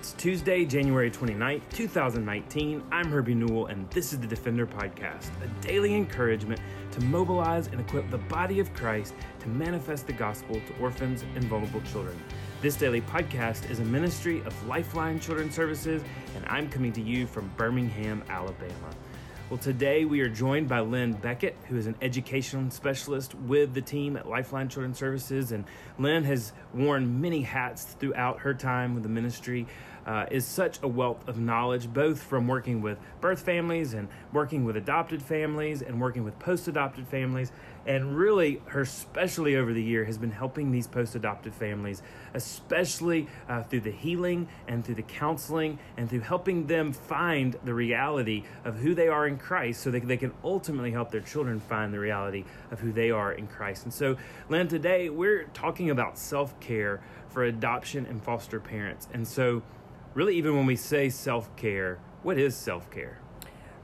It's Tuesday, January 29th, 2019. I'm Herbie Newell, and this is the Defender Podcast, a daily encouragement to mobilize and equip the body of Christ to manifest the gospel to orphans and vulnerable children. This daily podcast is a ministry of Lifeline Children's Services, and I'm coming to you from Birmingham, Alabama. Well, today we are joined by Lynn Beckett, who is an education specialist with the team at Lifeline Children's Services. And Lynn has worn many hats throughout her time with the ministry, uh, is such a wealth of knowledge, both from working with birth families and working with adopted families and working with post adopted families. And really, her specialty over the year has been helping these post adopted families, especially uh, through the healing and through the counseling and through helping them find the reality of who they are in Christ so that they can ultimately help their children find the reality of who they are in Christ. And so, Lynn, today we're talking about self care for adoption and foster parents. And so, really, even when we say self care, what is self care?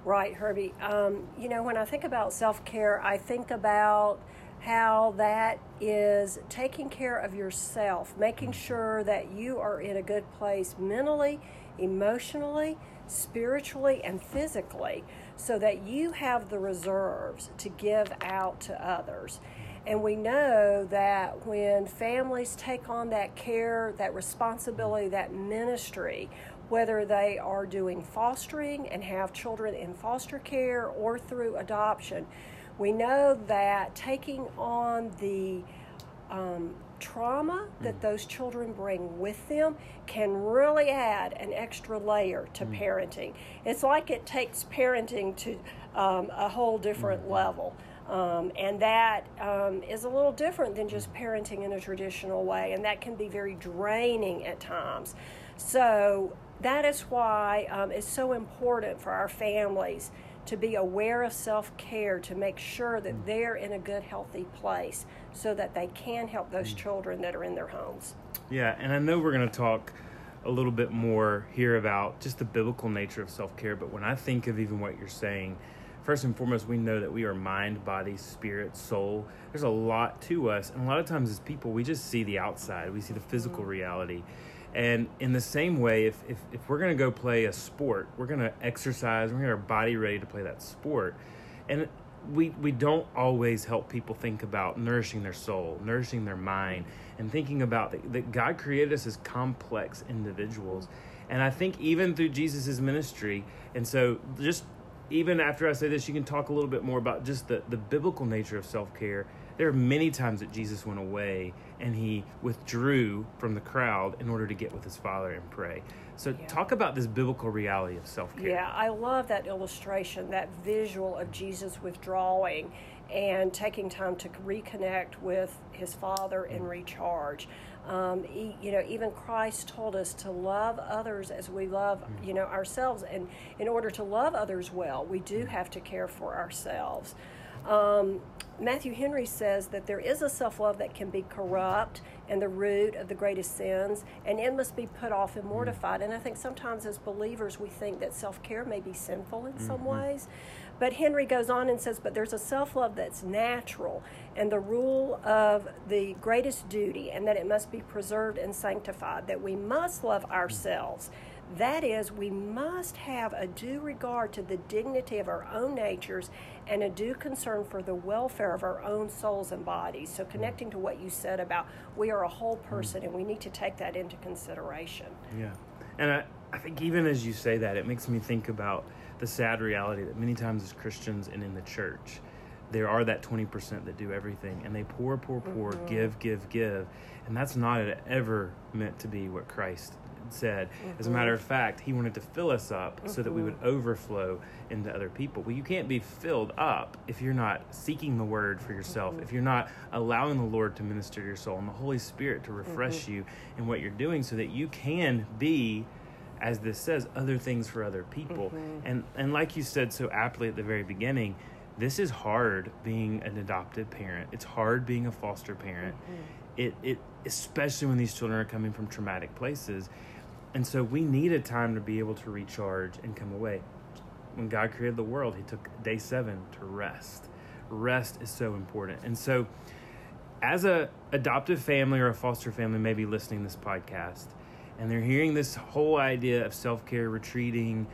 Right, Herbie. Um, you know, when I think about self care, I think about how that is taking care of yourself, making sure that you are in a good place mentally, emotionally, spiritually, and physically, so that you have the reserves to give out to others. And we know that when families take on that care, that responsibility, that ministry, whether they are doing fostering and have children in foster care or through adoption, we know that taking on the um, trauma that mm. those children bring with them can really add an extra layer to mm. parenting. It's like it takes parenting to um, a whole different mm. level. Um, and that um, is a little different than just parenting in a traditional way, and that can be very draining at times. So, that is why um, it's so important for our families to be aware of self care, to make sure that mm. they're in a good, healthy place so that they can help those mm. children that are in their homes. Yeah, and I know we're going to talk a little bit more here about just the biblical nature of self care, but when I think of even what you're saying, first and foremost, we know that we are mind, body, spirit, soul. There's a lot to us. And a lot of times, as people, we just see the outside, we see the physical mm-hmm. reality. And in the same way, if, if, if we're going to go play a sport, we're going to exercise, we're going to get our body ready to play that sport. And we, we don't always help people think about nourishing their soul, nourishing their mind, and thinking about that, that God created us as complex individuals. And I think even through Jesus' ministry, and so just even after I say this, you can talk a little bit more about just the, the biblical nature of self care. There are many times that Jesus went away and he withdrew from the crowd in order to get with his Father and pray. So, yeah. talk about this biblical reality of self care. Yeah, I love that illustration, that visual of Jesus withdrawing and taking time to reconnect with his Father and mm. recharge. Um, he, you know, even Christ told us to love others as we love, you know, ourselves. And in order to love others well, we do have to care for ourselves. Um, Matthew Henry says that there is a self love that can be corrupt and the root of the greatest sins, and it must be put off and mm. mortified. And I think sometimes as believers we think that self care may be sinful in mm-hmm. some ways. But Henry goes on and says, But there's a self love that's natural, and the rule of the greatest duty, and that it must be preserved and sanctified, that we must love ourselves. Mm-hmm that is, we must have a due regard to the dignity of our own natures and a due concern for the welfare of our own souls and bodies. So, connecting to what you said about we are a whole person and we need to take that into consideration. Yeah. And I, I think even as you say that, it makes me think about the sad reality that many times as Christians and in the church, there are that 20% that do everything and they pour, pour, pour, mm-hmm. give, give, give. And that's not ever meant to be what Christ said. Mm-hmm. As a matter of fact, he wanted to fill us up mm-hmm. so that we would mm-hmm. overflow into other people. Well, you can't be filled up if you're not seeking the word for yourself, mm-hmm. if you're not allowing the Lord to minister to your soul and the Holy Spirit to refresh mm-hmm. you in what you're doing so that you can be as this says other things for other people. Mm-hmm. And and like you said so aptly at the very beginning, this is hard being an adopted parent. It's hard being a foster parent. It it especially when these children are coming from traumatic places and so we need a time to be able to recharge and come away. When God created the world, He took day seven to rest. Rest is so important. And so, as a adoptive family or a foster family, maybe listening this podcast, and they're hearing this whole idea of self care, retreating,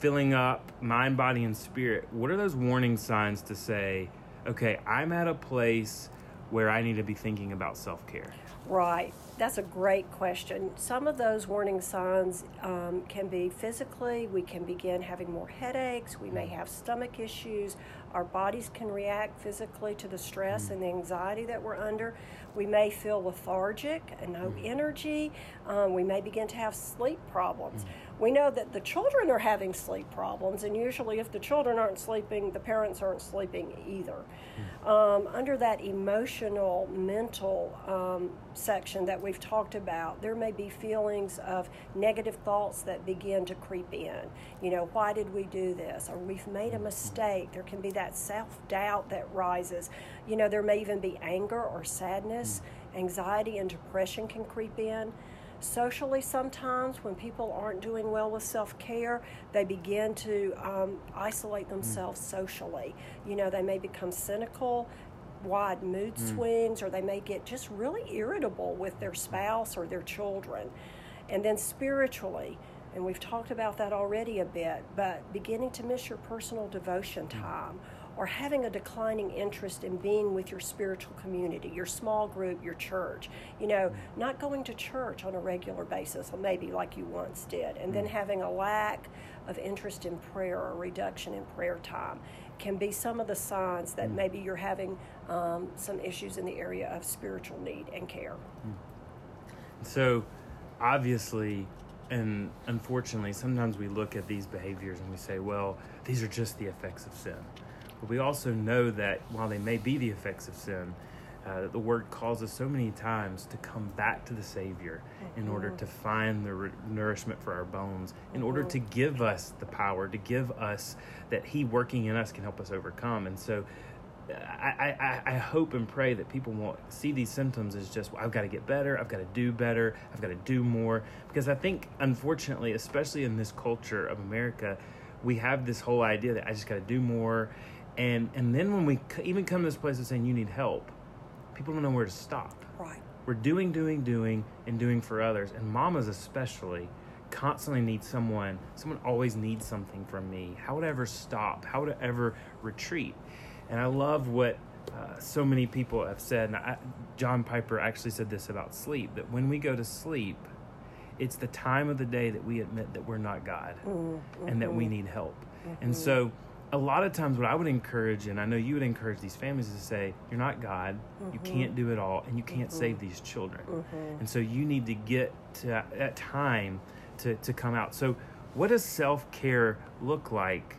filling up mind, body, and spirit, what are those warning signs to say, okay, I'm at a place where I need to be thinking about self care? Right. That's a great question. Some of those warning signs um, can be physically, we can begin having more headaches, we may have stomach issues, our bodies can react physically to the stress and the anxiety that we're under. We may feel lethargic and no energy. Um, we may begin to have sleep problems. We know that the children are having sleep problems, and usually, if the children aren't sleeping, the parents aren't sleeping either. Um, under that emotional, mental um, section that we've talked about, there may be feelings of negative thoughts that begin to creep in. You know, why did we do this? Or we've made a mistake. There can be that self doubt that rises. You know, there may even be anger or sadness, anxiety, and depression can creep in. Socially, sometimes when people aren't doing well with self care, they begin to um, isolate mm. themselves socially. You know, they may become cynical, wide mood mm. swings, or they may get just really irritable with their mm. spouse or their children. And then spiritually, and we've talked about that already a bit, but beginning to miss your personal devotion time or having a declining interest in being with your spiritual community, your small group, your church. You know, mm-hmm. not going to church on a regular basis, or maybe like you once did, and then mm-hmm. having a lack of interest in prayer or reduction in prayer time can be some of the signs that mm. maybe you're having um, some issues in the area of spiritual need and care. Mm. So, obviously, and unfortunately, sometimes we look at these behaviors and we say, well, these are just the effects of sin. But we also know that while they may be the effects of sin, uh, the word calls us so many times to come back to the Savior in order to find the re- nourishment for our bones, in order to give us the power, to give us that He working in us can help us overcome. And so, I, I, I hope and pray that people won't see these symptoms as just well, I've got to get better, I've got to do better, I've got to do more. Because I think, unfortunately, especially in this culture of America, we have this whole idea that I just got to do more, and and then when we even come to this place of saying you need help, people don't know where to stop. Right. We're doing, doing, doing, and doing for others, and mamas especially constantly need someone. Someone always needs something from me. How would I ever stop? How would I ever retreat? And I love what uh, so many people have said. And I, John Piper actually said this about sleep: that when we go to sleep, it's the time of the day that we admit that we're not God mm-hmm. and that we mm-hmm. need help. And mm-hmm. so, a lot of times, what I would encourage, and I know you would encourage these families, is to say, You're not God, you mm-hmm. can't do it all, and you can't mm-hmm. save these children. Mm-hmm. And so, you need to get to that time to, to come out. So, what does self care look like?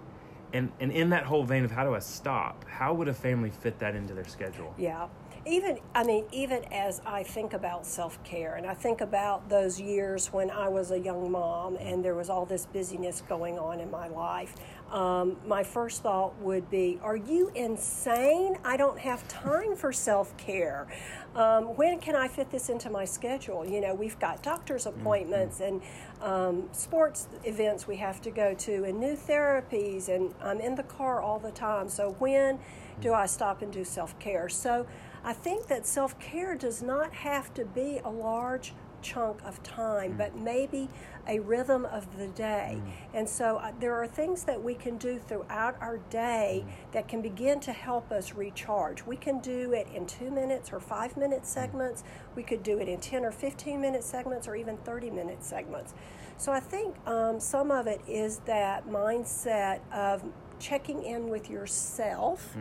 And, and in that whole vein of how do I stop, how would a family fit that into their schedule? Yeah. Even, I mean, even as I think about self care and I think about those years when I was a young mom and there was all this busyness going on in my life, um, my first thought would be, Are you insane? I don't have time for self care. Um, when can I fit this into my schedule? You know, we've got doctor's appointments and um, sports events we have to go to and new therapies, and I'm in the car all the time. So, when do I stop and do self care? So, I think that self care does not have to be a large chunk of time, but maybe a rhythm of the day. And so uh, there are things that we can do throughout our day that can begin to help us recharge. We can do it in two minutes or five minute segments, we could do it in 10 or 15 minute segments, or even 30 minute segments. So I think um, some of it is that mindset of checking in with yourself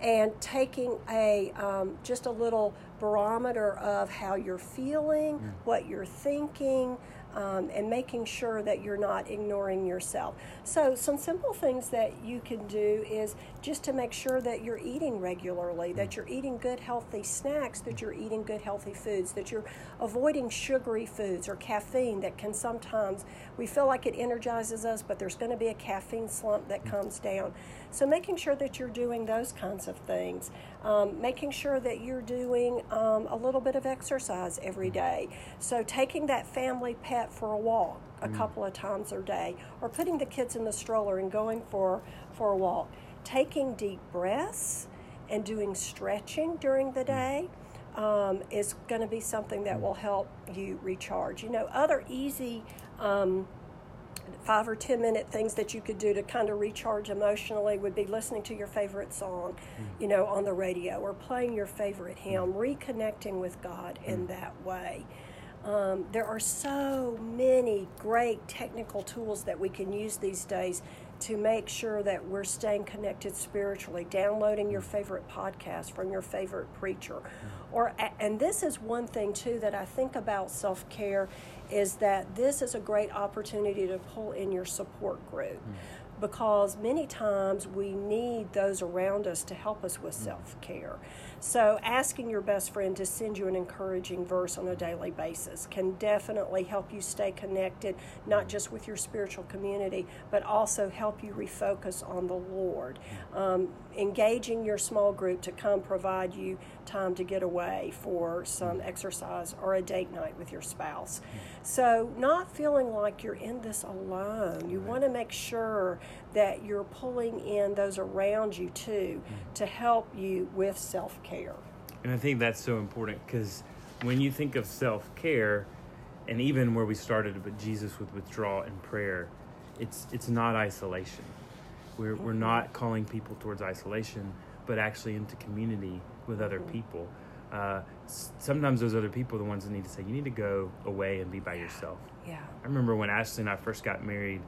and taking a um, just a little barometer of how you're feeling, what you're thinking, um, and making sure that you're not ignoring yourself. So, some simple things that you can do is just to make sure that you're eating regularly, that you're eating good, healthy snacks, that you're eating good, healthy foods, that you're avoiding sugary foods or caffeine that can sometimes, we feel like it energizes us, but there's going to be a caffeine slump that comes down. So, making sure that you're doing those kinds of things, um, making sure that you're doing um, a little bit of exercise every day. So, taking that family pet for a walk a couple of times a day, or putting the kids in the stroller and going for, for a walk, taking deep breaths and doing stretching during the day. um, is going to be something that will help you recharge. You know, other easy um, five or ten minute things that you could do to kind of recharge emotionally would be listening to your favorite song, mm. you know, on the radio or playing your favorite hymn, mm. reconnecting with God mm. in that way. Um, there are so many great technical tools that we can use these days to make sure that we're staying connected spiritually, downloading your favorite podcast from your favorite preacher. Or and this is one thing too that I think about self-care is that this is a great opportunity to pull in your support group. Mm because many times we need those around us to help us with hmm. self care. So, asking your best friend to send you an encouraging verse on a daily basis can definitely help you stay connected, not hmm. just with your spiritual community, but also help you refocus on the Lord. Hmm. Um, engaging your small group to come provide you time to get away for some exercise or a date night with your spouse. So, not feeling like you're in this alone, you want to make sure that you're pulling in those around you too to help you with self care. And I think that's so important because when you think of self care, and even where we started with Jesus with withdrawal and prayer, it's it's not isolation. We're mm-hmm. we're not calling people towards isolation, but actually into community with other mm-hmm. people. Uh, sometimes those other people are the ones that need to say, "You need to go away and be by yourself." Yeah. I remember when Ashley and I first got married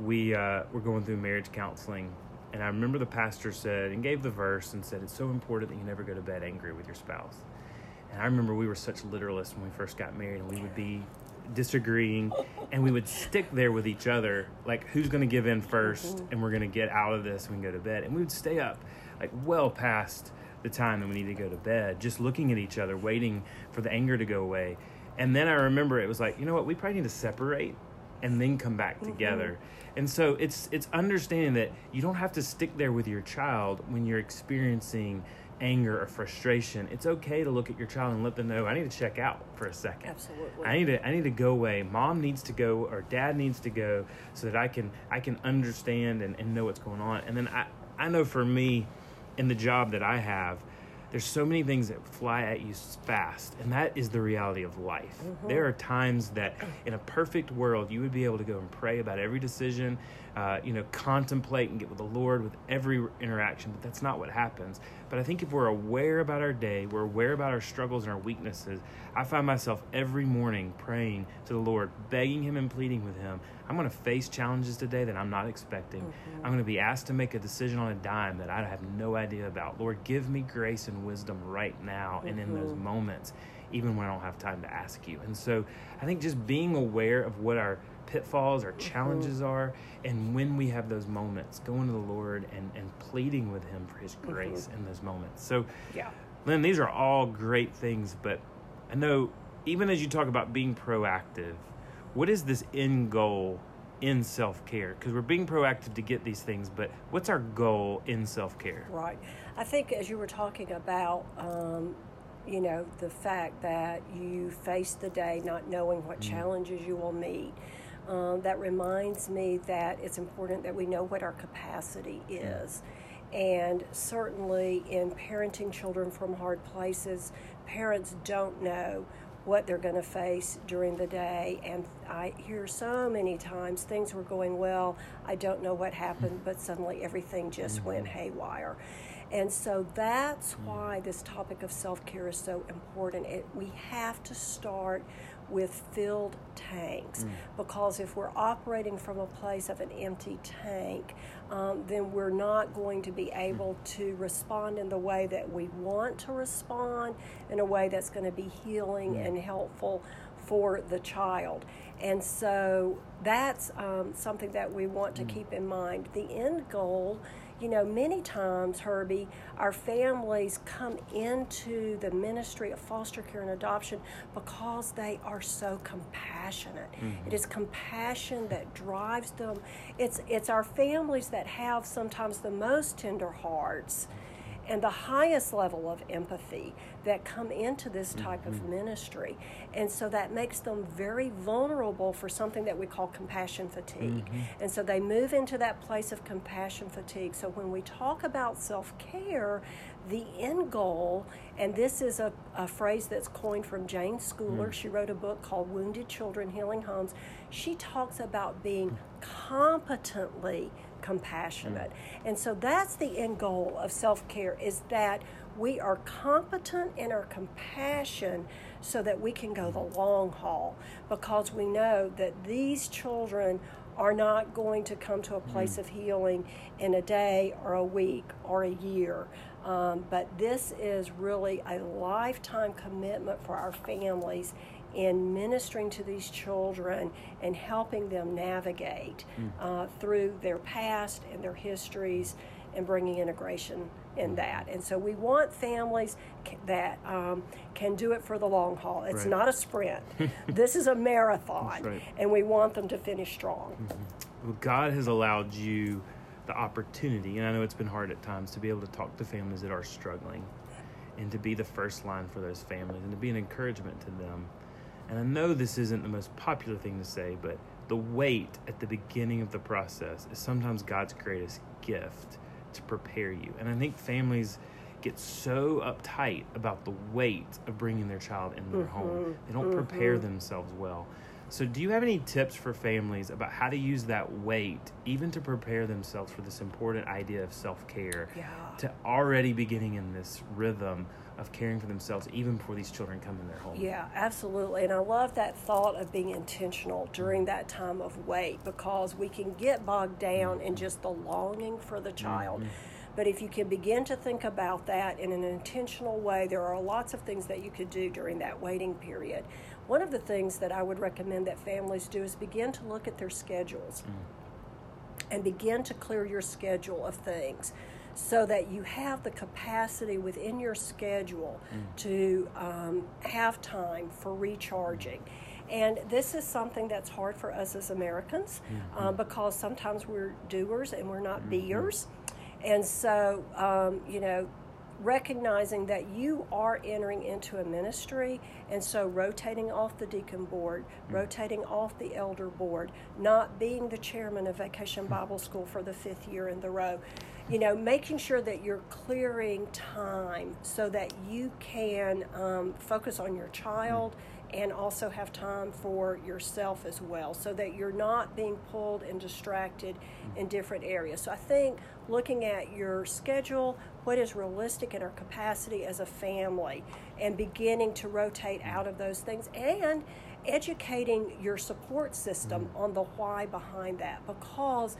we uh, were going through marriage counseling, and I remember the pastor said and gave the verse and said it's so important that you never go to bed angry with your spouse. And I remember we were such literalists when we first got married, and we would be disagreeing, and we would stick there with each other, like who's going to give in 1st mm-hmm. and we're going to get out of this and we go to bed, and we would stay up like well past the time that we need to go to bed, just looking at each other, waiting for the anger to go away. And then I remember it was like, you know what, we probably need to separate and then come back mm-hmm. together. And so it's it's understanding that you don't have to stick there with your child when you're experiencing anger or frustration. It's okay to look at your child and let them know I need to check out for a second. Absolutely. I need to I need to go away. Mom needs to go or dad needs to go so that I can I can understand and, and know what's going on. And then I I know for me in the job that I have, there's so many things that fly at you fast and that is the reality of life mm-hmm. there are times that in a perfect world you would be able to go and pray about every decision uh, you know contemplate and get with the lord with every interaction but that's not what happens but i think if we're aware about our day we're aware about our struggles and our weaknesses i find myself every morning praying to the lord begging him and pleading with him I'm going to face challenges today that I'm not expecting. Mm-hmm. I'm going to be asked to make a decision on a dime that I have no idea about. Lord, give me grace and wisdom right now mm-hmm. and in those mm-hmm. moments, even when I don't have time to ask you. And so I think just being aware of what our pitfalls, our mm-hmm. challenges mm-hmm. are, and when we have those moments, going to the Lord and, and pleading with Him for His grace mm-hmm. in those moments. So, yeah. Lynn, these are all great things, but I know even as you talk about being proactive, what is this end goal in self care? Because we're being proactive to get these things, but what's our goal in self care? Right. I think as you were talking about, um, you know, the fact that you face the day not knowing what mm. challenges you will meet. Um, that reminds me that it's important that we know what our capacity mm. is. And certainly in parenting children from hard places, parents don't know what they're going to face during the day. And I hear so many times things were going well. I don't know what happened, but suddenly everything just mm-hmm. went haywire. And so that's why this topic of self care is so important. It, we have to start with filled tanks mm. because if we're operating from a place of an empty tank, um, then we're not going to be able mm. to respond in the way that we want to respond, in a way that's going to be healing mm. and helpful for the child. And so that's um, something that we want to mm. keep in mind. The end goal you know, many times, Herbie, our families come into the ministry of foster care and adoption because they are so compassionate. Mm-hmm. It is compassion that drives them. It's it's our families that have sometimes the most tender hearts and the highest level of empathy that come into this type mm-hmm. of ministry. And so that makes them very vulnerable for something that we call compassion fatigue. Mm-hmm. And so they move into that place of compassion fatigue. So when we talk about self care, the end goal, and this is a, a phrase that's coined from Jayne Schooler. Mm. She wrote a book called Wounded Children Healing Homes. She talks about being competently compassionate. Mm. And so that's the end goal of self care is that we are competent in our compassion so that we can go the long haul because we know that these children are not going to come to a place mm. of healing in a day or a week or a year. Um, but this is really a lifetime commitment for our families in ministering to these children and helping them navigate mm. uh, through their past and their histories and bringing integration in mm. that. And so we want families that um, can do it for the long haul. It's right. not a sprint. this is a marathon, right. and we want them to finish strong. Mm-hmm. Well, God has allowed you the opportunity, and I know it's been hard at times, to be able to talk to families that are struggling and to be the first line for those families and to be an encouragement to them. And I know this isn't the most popular thing to say, but the wait at the beginning of the process is sometimes God's greatest gift to prepare you. And I think families get so uptight about the wait of bringing their child into their mm-hmm. home. They don't mm-hmm. prepare themselves well. So, do you have any tips for families about how to use that wait, even to prepare themselves for this important idea of self care, yeah. to already beginning in this rhythm of caring for themselves, even before these children come in their home? Yeah, absolutely. And I love that thought of being intentional during that time of wait because we can get bogged down in mm-hmm. just the longing for the child. Mm-hmm. But if you can begin to think about that in an intentional way, there are lots of things that you could do during that waiting period. One of the things that I would recommend that families do is begin to look at their schedules mm. and begin to clear your schedule of things so that you have the capacity within your schedule mm. to um, have time for recharging. And this is something that's hard for us as Americans mm-hmm. um, because sometimes we're doers and we're not mm-hmm. beers. And so, um, you know, recognizing that you are entering into a ministry and so rotating off the deacon board mm-hmm. rotating off the elder board not being the chairman of vacation bible school for the fifth year in the row you know making sure that you're clearing time so that you can um, focus on your child mm-hmm and also have time for yourself as well so that you're not being pulled and distracted in different areas. So I think looking at your schedule, what is realistic in our capacity as a family, and beginning to rotate out of those things and educating your support system on the why behind that because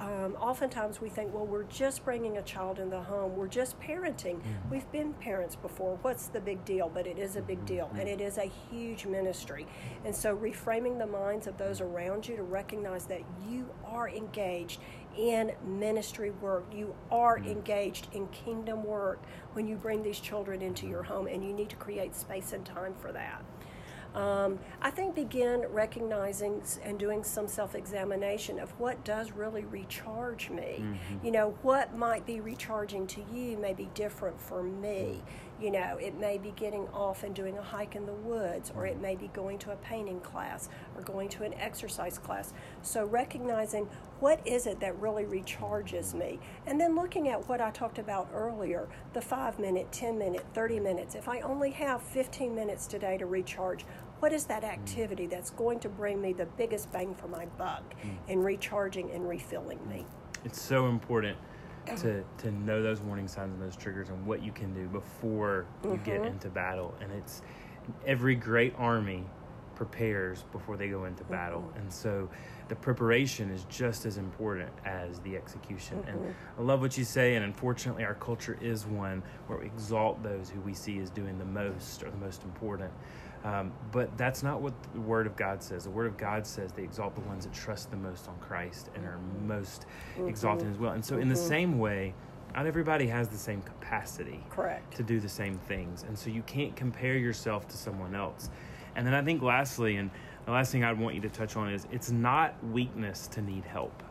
um, oftentimes we think, well, we're just bringing a child in the home, we're just parenting. Mm-hmm. We've been parents before. What's the big deal? But it is a big deal, and it is a huge ministry. And so, reframing the minds of those around you to recognize that you are engaged in ministry work, you are mm-hmm. engaged in kingdom work when you bring these children into your home, and you need to create space and time for that. Um, I think begin recognizing and doing some self examination of what does really recharge me. Mm-hmm. You know, what might be recharging to you may be different for me. You know, it may be getting off and doing a hike in the woods, or it may be going to a painting class or going to an exercise class. So, recognizing what is it that really recharges me, and then looking at what I talked about earlier the five minute, 10 minute, 30 minutes. If I only have 15 minutes today to recharge, what is that activity that's going to bring me the biggest bang for my buck mm. in recharging and refilling me? It's so important to to know those warning signs and those triggers and what you can do before you mm-hmm. get into battle. And it's every great army prepares before they go into battle, mm-hmm. and so the preparation is just as important as the execution. Mm-hmm. And I love what you say. And unfortunately, our culture is one where we exalt those who we see as doing the most or the most important. Um, but that's not what the Word of God says. The Word of God says they exalt the ones that trust the most on Christ and are most mm-hmm. exalted as well. And so, mm-hmm. in the mm-hmm. same way, not everybody has the same capacity correct to do the same things and so you can't compare yourself to someone else and then i think lastly and the last thing i'd want you to touch on is it's not weakness to need help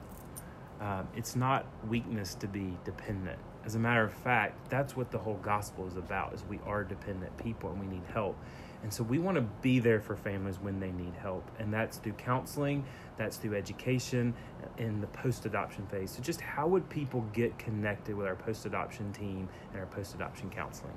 um, it's not weakness to be dependent as a matter of fact that's what the whole gospel is about is we are dependent people and we need help and so we want to be there for families when they need help. And that's through counseling, that's through education, in the post adoption phase. So, just how would people get connected with our post adoption team and our post adoption counseling?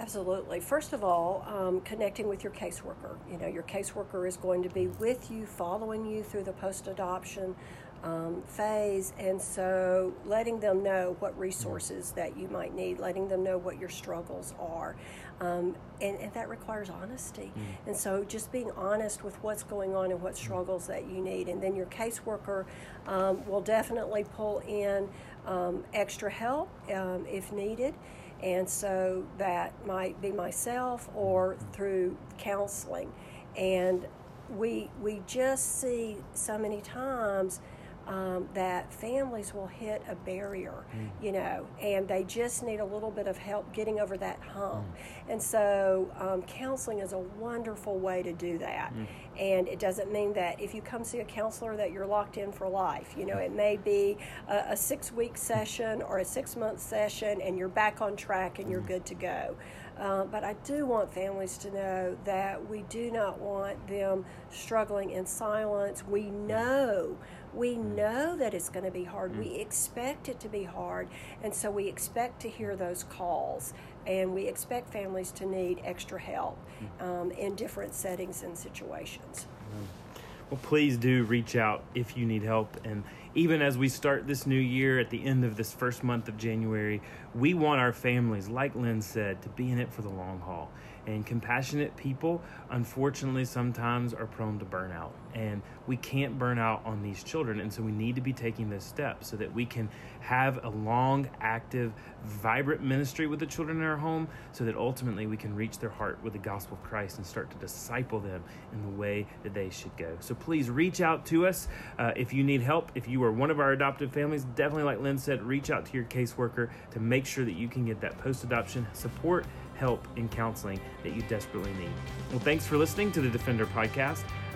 Absolutely. First of all, um, connecting with your caseworker. You know, your caseworker is going to be with you, following you through the post adoption um, phase, and so letting them know what resources that you might need, letting them know what your struggles are, um, and, and, that requires honesty. Mm. And so just being honest with what's going on and what struggles that you need, and then your caseworker um, will definitely pull in um, extra help um, if needed. And so that might be myself or through counseling. And we, we just see so many times um, that families will hit a barrier, mm. you know, and they just need a little bit of help getting over that hump. Mm. And so, um, counseling is a wonderful way to do that. Mm. And it doesn't mean that if you come see a counselor that you're locked in for life. You know, it may be a, a six week session or a six month session, and you're back on track and you're mm. good to go. Uh, but I do want families to know that we do not want them struggling in silence. We know we know that it's going to be hard. We mm. expect it to be hard. And so we expect to hear those calls. And we expect families to need extra help mm. um, in different settings and situations. Well, please do reach out if you need help. And even as we start this new year at the end of this first month of January, we want our families, like Lynn said, to be in it for the long haul. And compassionate people, unfortunately, sometimes are prone to burnout. And we can't burn out on these children. And so we need to be taking this step so that we can have a long, active, vibrant ministry with the children in our home so that ultimately we can reach their heart with the gospel of Christ and start to disciple them in the way that they should go. So please reach out to us uh, if you need help. If you are one of our adoptive families, definitely, like Lynn said, reach out to your caseworker to make sure that you can get that post adoption support help and counseling that you desperately need. Well, thanks for listening to the Defender Podcast.